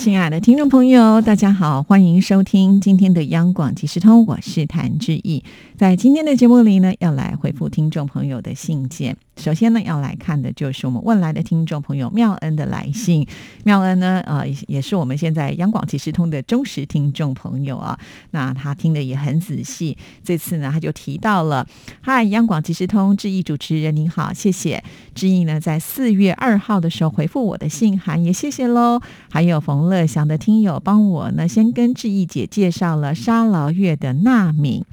亲爱的听众朋友，大家好，欢迎收听今天的央广即时通，我是谭志毅。在今天的节目里呢，要来回复听众朋友的信件。首先呢，要来看的就是我们问来的听众朋友妙恩的来信。妙恩呢，呃，也是我们现在央广即时通的忠实听众朋友啊。那他听的也很仔细。这次呢，他就提到了：“嗨，央广即时通志毅主持人您好，谢谢志毅呢，在四月二号的时候回复我的信函，也谢谢喽。还有冯乐享的听友帮我呢，先跟志毅姐介绍了沙劳月的纳敏。”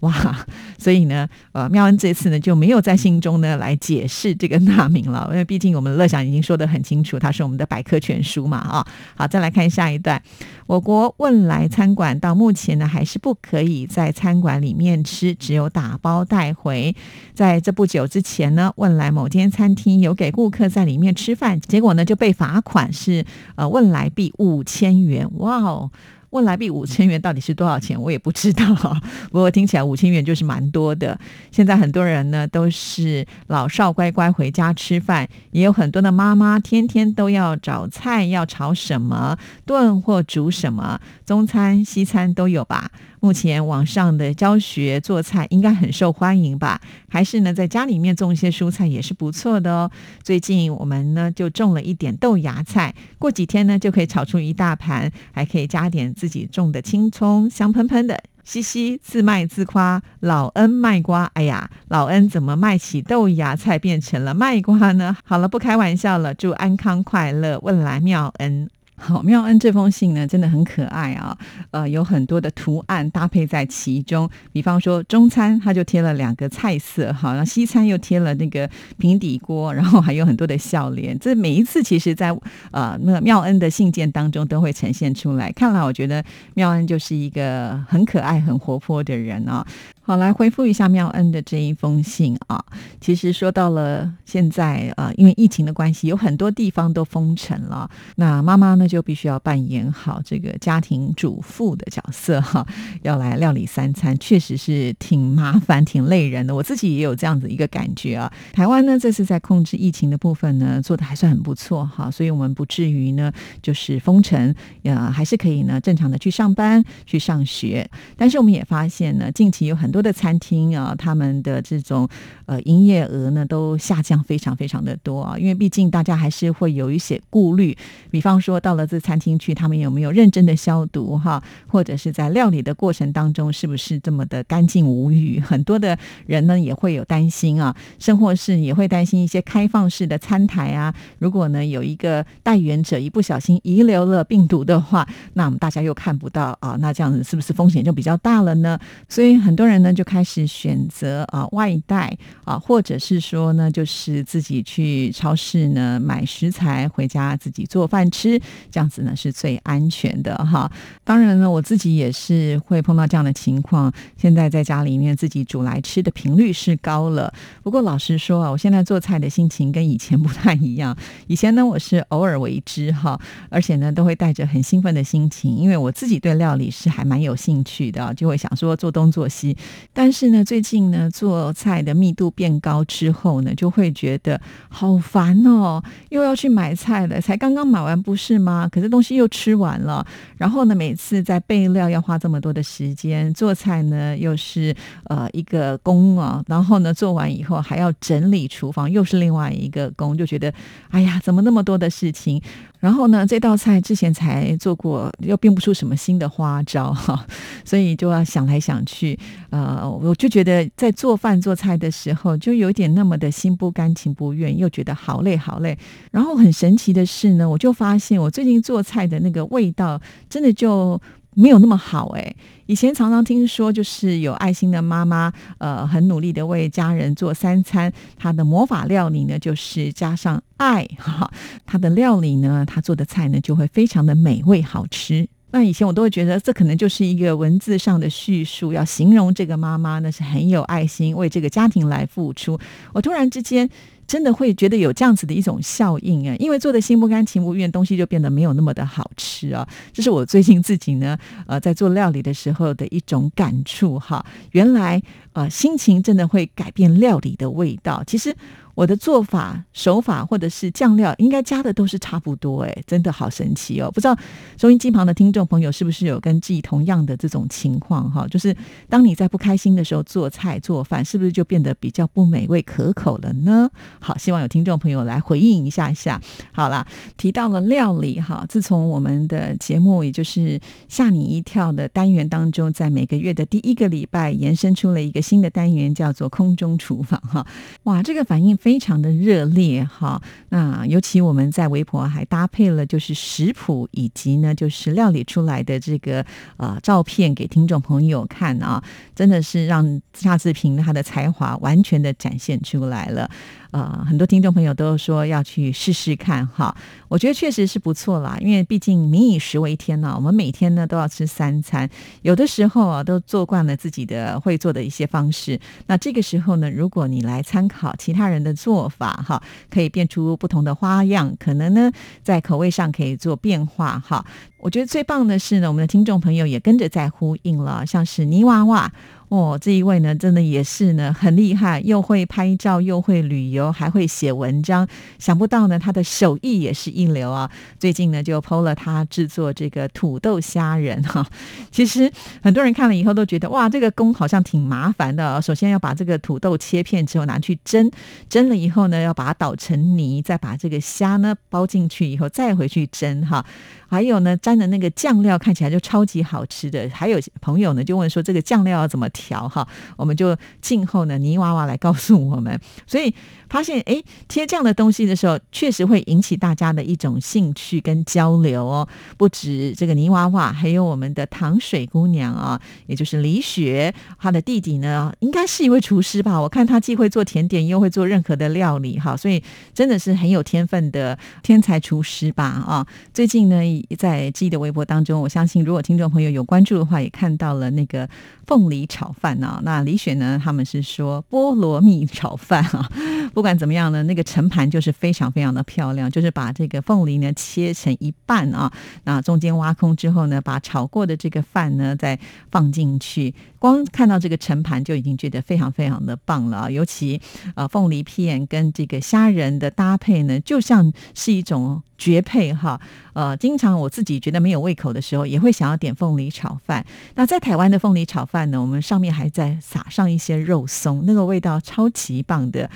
哇，所以呢，呃，妙恩这次呢就没有在信中呢来解释这个纳名了，因为毕竟我们乐享已经说得很清楚，它是我们的百科全书嘛，啊，好，再来看下一段，我国问来餐馆到目前呢还是不可以在餐馆里面吃，只有打包带回。在这不久之前呢，问来某间餐厅有给顾客在里面吃饭，结果呢就被罚款是呃问来币五千元，哇哦。问来币五千元到底是多少钱？我也不知道，不过听起来五千元就是蛮多的。现在很多人呢都是老少乖乖回家吃饭，也有很多的妈妈天天都要找菜，要炒什么炖或煮什么，中餐西餐都有吧。目前网上的教学做菜应该很受欢迎吧？还是呢，在家里面种一些蔬菜也是不错的哦。最近我们呢就种了一点豆芽菜，过几天呢就可以炒出一大盘，还可以加点自己种的青葱，香喷喷的。嘻嘻自卖自夸，老恩卖瓜。哎呀，老恩怎么卖起豆芽菜变成了卖瓜呢？好了，不开玩笑了，祝安康快乐，问来妙恩。好，妙恩这封信呢，真的很可爱啊！呃，有很多的图案搭配在其中，比方说中餐，它就贴了两个菜色，好，然后西餐又贴了那个平底锅，然后还有很多的笑脸。这每一次，其实在呃那妙恩的信件当中都会呈现出来。看来，我觉得妙恩就是一个很可爱、很活泼的人啊。好，来回复一下妙恩的这一封信啊。其实说到了现在啊，因为疫情的关系，有很多地方都封城了。那妈妈呢，就必须要扮演好这个家庭主妇的角色哈，要来料理三餐，确实是挺麻烦、挺累人的。我自己也有这样子一个感觉啊。台湾呢，这次在控制疫情的部分呢，做的还算很不错哈，所以我们不至于呢就是封城，呃，还是可以呢正常的去上班、去上学。但是我们也发现呢，近期有很很多。的餐厅啊，他们的这种呃营业额呢都下降非常非常的多啊，因为毕竟大家还是会有一些顾虑，比方说到了这餐厅去，他们有没有认真的消毒哈，或者是在料理的过程当中是不是这么的干净无虞？很多的人呢也会有担心啊，甚或是也会担心一些开放式的餐台啊，如果呢有一个带源者一不小心遗留了病毒的话，那我们大家又看不到啊，那这样子是不是风险就比较大了呢？所以很多人呢。就开始选择啊外带啊，或者是说呢，就是自己去超市呢买食材回家自己做饭吃，这样子呢是最安全的哈。当然呢，我自己也是会碰到这样的情况。现在在家里面自己煮来吃的频率是高了。不过老实说啊，我现在做菜的心情跟以前 不太一样。以前呢，我是偶尔为之哈，而且呢都会带着很兴奋的心情，因为我自己对料理是还蛮有兴趣的，就会想说做东做西。但是呢，最近呢，做菜的密度变高之后呢，就会觉得好烦哦，又要去买菜了，才刚刚买完不是吗？可是东西又吃完了，然后呢，每次在备料要花这么多的时间，做菜呢又是呃一个工啊，然后呢做完以后还要整理厨房，又是另外一个工，就觉得哎呀，怎么那么多的事情？然后呢，这道菜之前才做过，又变不出什么新的花招哈，所以就要想来想去，呃，我就觉得在做饭做菜的时候，就有点那么的心不甘情不愿，又觉得好累好累。然后很神奇的是呢，我就发现我最近做菜的那个味道，真的就。没有那么好哎，以前常常听说，就是有爱心的妈妈，呃，很努力的为家人做三餐，她的魔法料理呢，就是加上爱哈，她的料理呢，她做的菜呢，就会非常的美味好吃。那以前我都会觉得这可能就是一个文字上的叙述，要形容这个妈妈呢是很有爱心，为这个家庭来付出。我突然之间。真的会觉得有这样子的一种效应啊，因为做的心不甘情不愿，东西就变得没有那么的好吃啊。这是我最近自己呢，呃，在做料理的时候的一种感触哈。原来呃，心情真的会改变料理的味道。其实。我的做法手法或者是酱料，应该加的都是差不多，哎，真的好神奇哦！不知道收音机旁的听众朋友是不是有跟自己同样的这种情况哈？就是当你在不开心的时候做菜做饭，是不是就变得比较不美味可口了呢？好，希望有听众朋友来回应一下下。好啦，提到了料理哈，自从我们的节目也就是吓你一跳的单元当中，在每个月的第一个礼拜延伸出了一个新的单元，叫做空中厨房哈。哇，这个反应非。常的热烈哈，那尤其我们在微博还搭配了就是食谱以及呢就是料理出来的这个呃照片给听众朋友看啊，真的是让夏志平他的才华完全的展现出来了。呃，很多听众朋友都说要去试试看哈，我觉得确实是不错啦，因为毕竟民以食为天呢，我们每天呢都要吃三餐，有的时候啊都做惯了自己的会做的一些方式，那这个时候呢，如果你来参考其他人的做法哈，可以变出不同的花样，可能呢在口味上可以做变化哈。我觉得最棒的是呢，我们的听众朋友也跟着在呼应了，像是泥娃娃。哦，这一位呢，真的也是呢，很厉害，又会拍照，又会旅游，还会写文章。想不到呢，他的手艺也是一流啊！最近呢，就剖了他制作这个土豆虾仁哈。其实很多人看了以后都觉得，哇，这个工好像挺麻烦的。首先要把这个土豆切片之后拿去蒸，蒸了以后呢，要把它捣成泥，再把这个虾呢包进去以后再回去蒸哈。还有呢，沾的那个酱料看起来就超级好吃的。还有朋友呢就问说，这个酱料要怎么调哈？我们就静候呢泥娃娃来告诉我们。所以。发现哎，贴这样的东西的时候，确实会引起大家的一种兴趣跟交流哦。不止这个泥娃娃，还有我们的糖水姑娘啊，也就是李雪，她的弟弟呢，应该是一位厨师吧？我看他既会做甜点，又会做任何的料理哈，所以真的是很有天分的天才厨师吧？啊，最近呢，在记忆的微博当中，我相信如果听众朋友有关注的话，也看到了那个凤梨炒饭啊。那李雪呢，他们是说菠萝蜜炒饭啊。不管怎么样呢，那个盛盘就是非常非常的漂亮，就是把这个凤梨呢切成一半啊，那中间挖空之后呢，把炒过的这个饭呢再放进去，光看到这个盛盘就已经觉得非常非常的棒了啊！尤其呃凤梨片跟这个虾仁的搭配呢，就像是一种。绝配哈，呃，经常我自己觉得没有胃口的时候，也会想要点凤梨炒饭。那在台湾的凤梨炒饭呢，我们上面还在撒上一些肉松，那个味道超级棒的。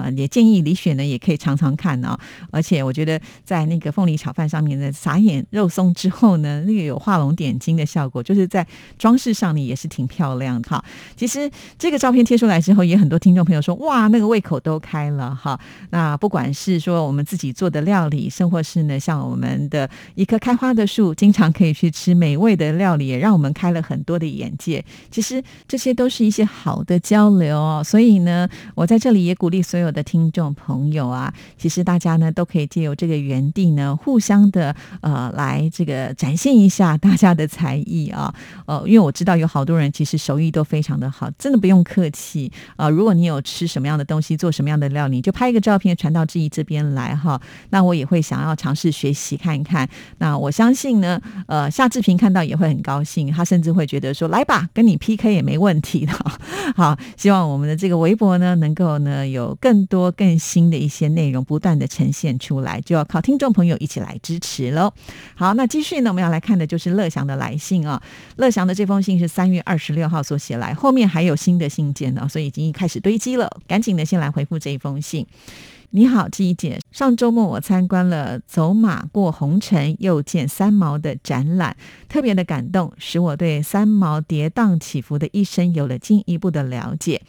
啊也建议李雪呢也可以尝尝看啊。而且我觉得在那个凤梨炒饭上面呢撒点肉松之后呢，那个有画龙点睛的效果，就是在装饰上呢也是挺漂亮的哈。其实这个照片贴出来之后，也很多听众朋友说哇，那个胃口都开了哈。那不管是说我们自己做的料理，甚或。是呢，像我们的一棵开花的树，经常可以去吃美味的料理，也让我们开了很多的眼界。其实这些都是一些好的交流哦。所以呢，我在这里也鼓励所有有的听众朋友啊，其实大家呢都可以借由这个园地呢，互相的呃来这个展现一下大家的才艺啊。呃，因为我知道有好多人其实手艺都非常的好，真的不用客气啊。如果你有吃什么样的东西，做什么样的料理，就拍一个照片传到志毅这边来哈。那我也会想要。尝试学习看一看，那我相信呢，呃，夏志平看到也会很高兴，他甚至会觉得说，来吧，跟你 PK 也没问题的。好，希望我们的这个微博呢，能够呢有更更多更新的一些内容不断的呈现出来，就要靠听众朋友一起来支持喽。好，那继续呢，我们要来看的就是乐祥的来信啊。乐祥的这封信是三月二十六号所写来，后面还有新的信件呢，所以已经开始堆积了，赶紧的先来回复这一封信。你好，志怡姐。上周末我参观了《走马过红尘，又见三毛》的展览，特别的感动，使我对三毛跌宕起伏的一生有了进一步的了解。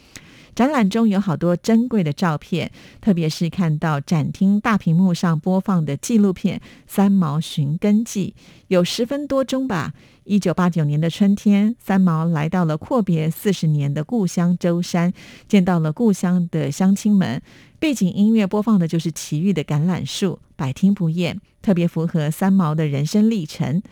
展览中有好多珍贵的照片，特别是看到展厅大屏幕上播放的纪录片《三毛寻根记》，有十分多钟吧。一九八九年的春天，三毛来到了阔别四十年的故乡舟山，见到了故乡的乡亲们。背景音乐播放的就是齐豫的《橄榄树》，百听不厌，特别符合三毛的人生历程。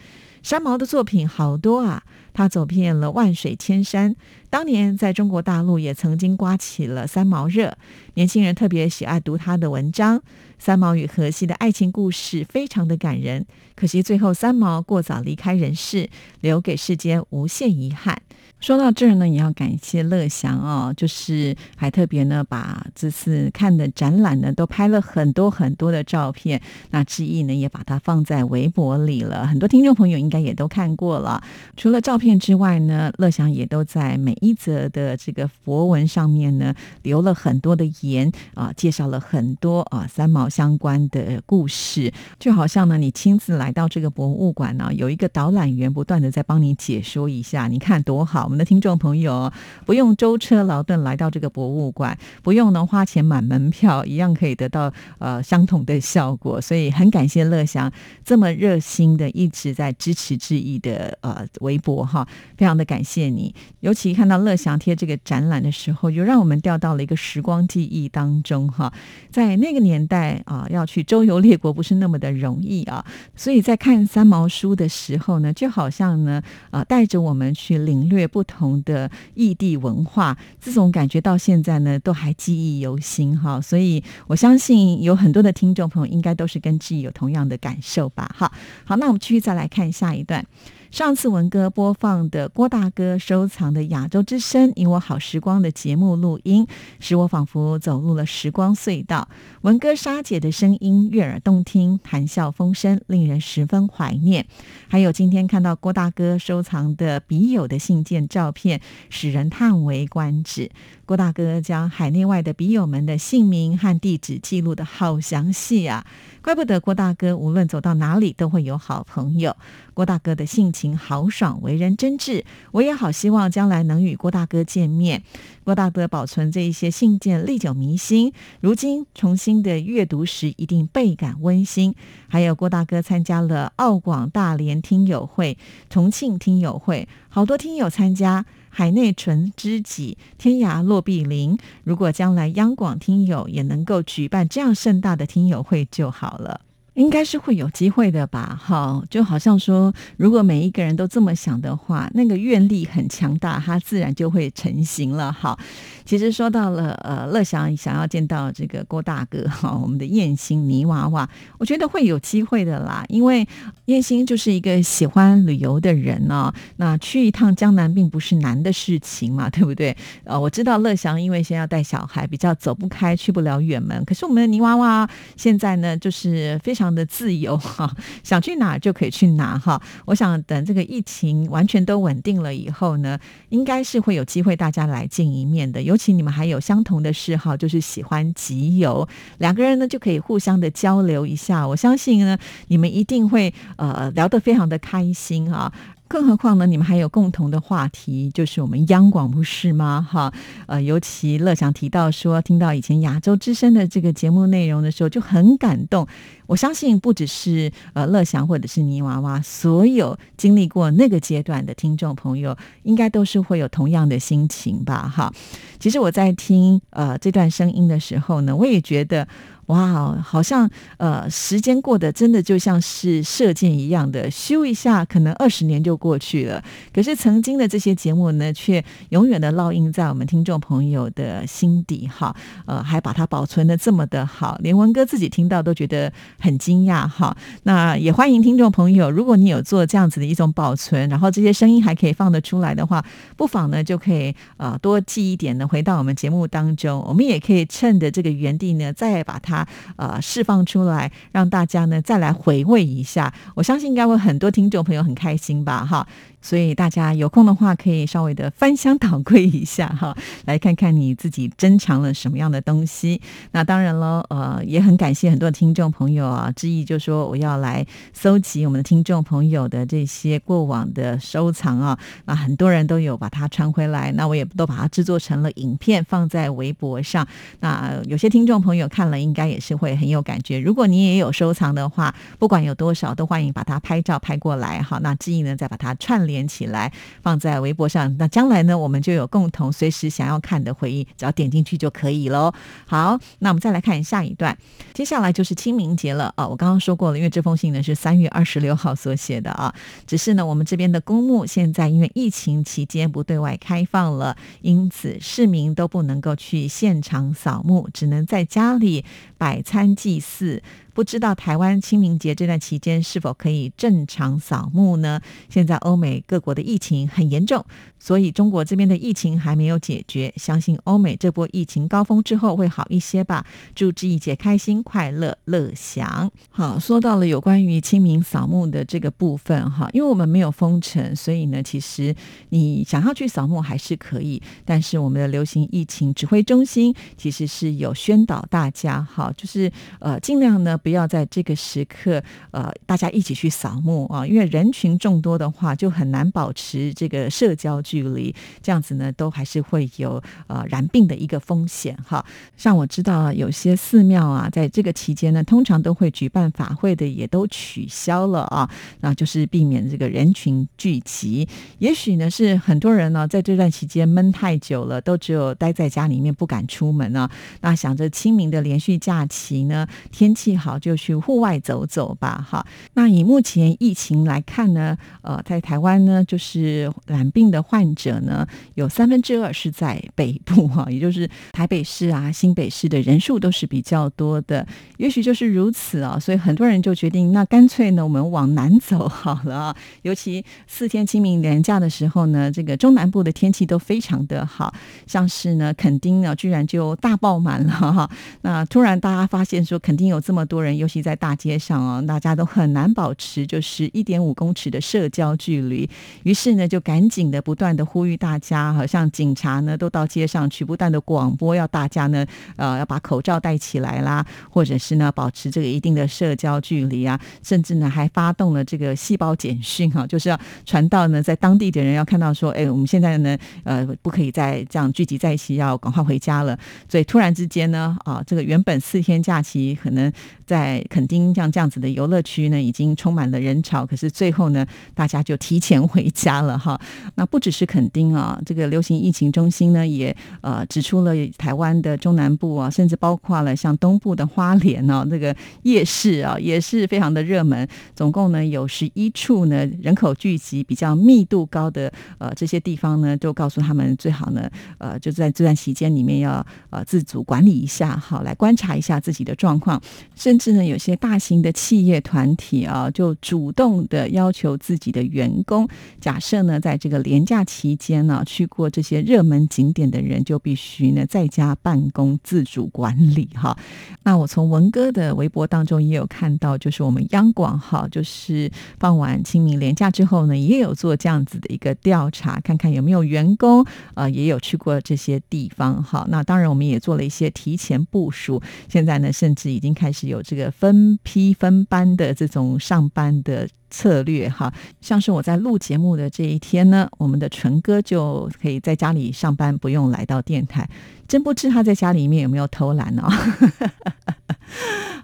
三毛的作品好多啊，他走遍了万水千山。当年在中国大陆也曾经刮起了三毛热，年轻人特别喜爱读他的文章。三毛与荷西的爱情故事非常的感人，可惜最后三毛过早离开人世，留给世间无限遗憾。说到这儿呢，也要感谢乐祥哦，就是还特别呢把这次看的展览呢都拍了很多很多的照片。那志毅呢也把它放在微博里了，很多听众朋友应该也都看过了。除了照片之外呢，乐祥也都在每一则的这个佛文上面呢留了很多的言啊，介绍了很多啊三毛相关的故事，就好像呢你亲自来到这个博物馆呢，有一个导览员不断的在帮你解说一下，你看多好。我们的听众朋友不用舟车劳顿来到这个博物馆，不用呢花钱买门票，一样可以得到呃相同的效果。所以很感谢乐祥这么热心的一直在支持志毅的呃微博哈，非常的感谢你。尤其看到乐祥贴这个展览的时候，又让我们掉到了一个时光记忆当中哈。在那个年代啊，要去周游列国不是那么的容易啊，所以在看三毛书的时候呢，就好像呢啊带着我们去领略不。同的异地文化，这种感觉到现在呢都还记忆犹新哈，所以我相信有很多的听众朋友应该都是跟志毅有同样的感受吧。哈，好，那我们继续再来看下一段。上次文哥播放的郭大哥收藏的《亚洲之声》，你我好时光的节目录音，使我仿佛走入了时光隧道。文哥沙姐的声音悦耳动听，谈笑风生，令人十分怀念。还有今天看到郭大哥收藏的笔友的信件照片，使人叹为观止。郭大哥将海内外的笔友们的姓名和地址记录的好详细啊！怪不得郭大哥无论走到哪里都会有好朋友。郭大哥的性情豪爽，为人真挚，我也好希望将来能与郭大哥见面。郭大哥保存这一些信件历久弥新，如今重新的阅读时一定倍感温馨。还有郭大哥参加了澳广大连听友会、重庆听友会，好多听友参加。海内存知己，天涯若比邻。如果将来央广听友也能够举办这样盛大的听友会就好了。应该是会有机会的吧，哈，就好像说，如果每一个人都这么想的话，那个愿力很强大，它自然就会成型了，哈。其实说到了，呃，乐祥想要见到这个郭大哥，哈，我们的燕星泥娃娃，我觉得会有机会的啦，因为燕星就是一个喜欢旅游的人呢，那去一趟江南并不是难的事情嘛，对不对？呃，我知道乐祥因为先要带小孩，比较走不开，去不了远门，可是我们的泥娃娃现在呢，就是非常。常的自由哈，想去哪就可以去哪哈。我想等这个疫情完全都稳定了以后呢，应该是会有机会大家来见一面的。尤其你们还有相同的嗜好，就是喜欢集邮，两个人呢就可以互相的交流一下。我相信呢，你们一定会呃聊得非常的开心啊。更何况呢，你们还有共同的话题，就是我们央广不是吗？哈，呃，尤其乐祥提到说，听到以前亚洲之声的这个节目内容的时候，就很感动。我相信不只是呃乐祥或者是泥娃娃，所有经历过那个阶段的听众朋友，应该都是会有同样的心情吧？哈，其实我在听呃这段声音的时候呢，我也觉得。哇，好像呃，时间过得真的就像是射箭一样的，咻一下，可能二十年就过去了。可是曾经的这些节目呢，却永远的烙印在我们听众朋友的心底，哈，呃，还把它保存的这么的好，连文哥自己听到都觉得很惊讶，哈。那也欢迎听众朋友，如果你有做这样子的一种保存，然后这些声音还可以放得出来的话，不妨呢就可以呃多记一点呢，回到我们节目当中，我们也可以趁着这个原地呢，再把它。它呃释放出来，让大家呢再来回味一下。我相信应该会很多听众朋友很开心吧，哈。所以大家有空的话，可以稍微的翻箱倒柜一下哈，来看看你自己珍藏了什么样的东西。那当然了，呃，也很感谢很多听众朋友啊，之意就说我要来搜集我们的听众朋友的这些过往的收藏啊。那很多人都有把它传回来，那我也都把它制作成了影片放在微博上。那有些听众朋友看了，应该也是会很有感觉。如果你也有收藏的话，不管有多少，都欢迎把它拍照拍过来哈。那之意呢，再把它串联。连起来，放在微博上。那将来呢，我们就有共同随时想要看的回忆，只要点进去就可以喽。好，那我们再来看下一段，接下来就是清明节了啊。我刚刚说过了，因为这封信呢是三月二十六号所写的啊，只是呢我们这边的公墓现在因为疫情期间不对外开放了，因此市民都不能够去现场扫墓，只能在家里摆餐祭祀。不知道台湾清明节这段期间是否可以正常扫墓呢？现在欧美各国的疫情很严重，所以中国这边的疫情还没有解决。相信欧美这波疫情高峰之后会好一些吧。祝志一节开心、快乐、乐祥。好，说到了有关于清明扫墓的这个部分哈，因为我们没有封城，所以呢，其实你想要去扫墓还是可以。但是我们的流行疫情指挥中心其实是有宣导大家哈，就是呃尽量呢。不要在这个时刻，呃，大家一起去扫墓啊，因为人群众多的话，就很难保持这个社交距离，这样子呢，都还是会有呃染病的一个风险哈。像我知道有些寺庙啊，在这个期间呢，通常都会举办法会的，也都取消了啊，那就是避免这个人群聚集。也许呢，是很多人呢，在这段期间闷太久了，都只有待在家里面不敢出门啊。那想着清明的连续假期呢，天气好。就去户外走走吧，哈。那以目前疫情来看呢，呃，在台湾呢，就是染病的患者呢，有三分之二是在北部，哈，也就是台北市啊、新北市的人数都是比较多的。也许就是如此啊，所以很多人就决定，那干脆呢，我们往南走好了。尤其四天清明连假的时候呢，这个中南部的天气都非常的好，像是呢，垦丁呢，居然就大爆满了哈。那突然大家发现说，垦丁有这么多。人尤其在大街上啊，大家都很难保持就是一点五公尺的社交距离。于是呢，就赶紧的不断的呼吁大家，好像警察呢都到街上去不断的广播，要大家呢呃要把口罩戴起来啦，或者是呢保持这个一定的社交距离啊，甚至呢还发动了这个细胞简讯哈，就是要传到呢在当地的人要看到说，哎，我们现在呢呃不可以再这样聚集在一起，要赶快回家了。所以突然之间呢啊，这个原本四天假期可能。在在垦丁像这样子的游乐区呢，已经充满了人潮。可是最后呢，大家就提前回家了哈。那不只是垦丁啊，这个流行疫情中心呢，也呃指出了台湾的中南部啊，甚至包括了像东部的花莲啊，这个夜市啊，也是非常的热门。总共呢有十一处呢人口聚集比较密度高的呃这些地方呢，都告诉他们最好呢呃就在这段期间里面要呃自主管理一下，好来观察一下自己的状况，甚至至呢，有些大型的企业团体啊，就主动的要求自己的员工，假设呢，在这个年假期间呢，去过这些热门景点的人，就必须呢在家办公，自主管理哈。那我从文哥的微博当中也有看到，就是我们央广哈，就是傍晚清明年假之后呢，也有做这样子的一个调查，看看有没有员工啊，也有去过这些地方哈。那当然，我们也做了一些提前部署，现在呢，甚至已经开始有。这个分批分班的这种上班的策略哈，像是我在录节目的这一天呢，我们的纯哥就可以在家里上班，不用来到电台。真不知他在家里面有没有偷懒呢。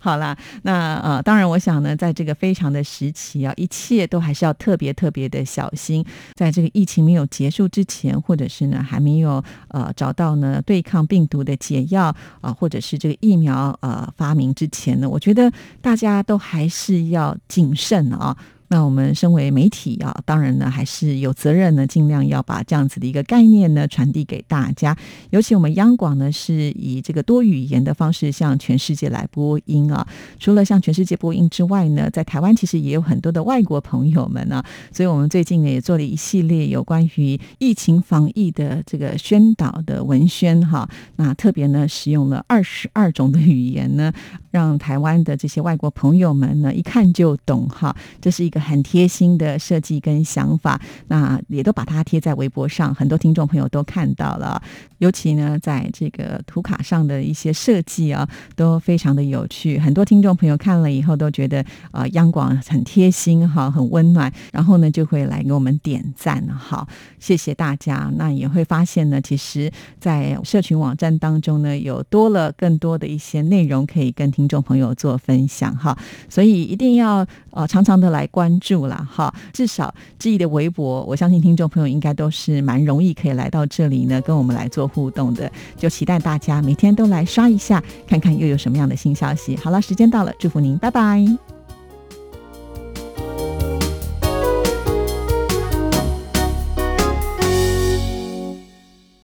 好啦，那呃，当然，我想呢，在这个非常的时期啊，一切都还是要特别特别的小心。在这个疫情没有结束之前，或者是呢还没有呃找到呢对抗病毒的解药啊，或者是这个疫苗呃发明之前呢，我觉得大家都还是要谨慎啊。那我们身为媒体啊，当然呢还是有责任呢，尽量要把这样子的一个概念呢传递给大家。尤其我们央广呢是以这个多语言的方式向全世界来播音啊。除了向全世界播音之外呢，在台湾其实也有很多的外国朋友们呢，所以我们最近呢也做了一系列有关于疫情防疫的这个宣导的文宣哈。那特别呢使用了二十二种的语言呢，让台湾的这些外国朋友们呢一看就懂哈。这是一个。很贴心的设计跟想法，那也都把它贴在微博上，很多听众朋友都看到了。尤其呢，在这个图卡上的一些设计啊，都非常的有趣。很多听众朋友看了以后都觉得啊，央广很贴心哈，很温暖。然后呢，就会来给我们点赞好，谢谢大家。那也会发现呢，其实，在社群网站当中呢，有多了更多的一些内容可以跟听听众朋友做分享哈。所以一定要呃，常常的来关。注啦哈。至少志毅的微博，我相信听众朋友应该都是蛮容易可以来到这里呢，跟我们来做互动的。就期待大家每天都来刷一下，看看又有什么样的新消息。好了，时间到了，祝福您，拜拜。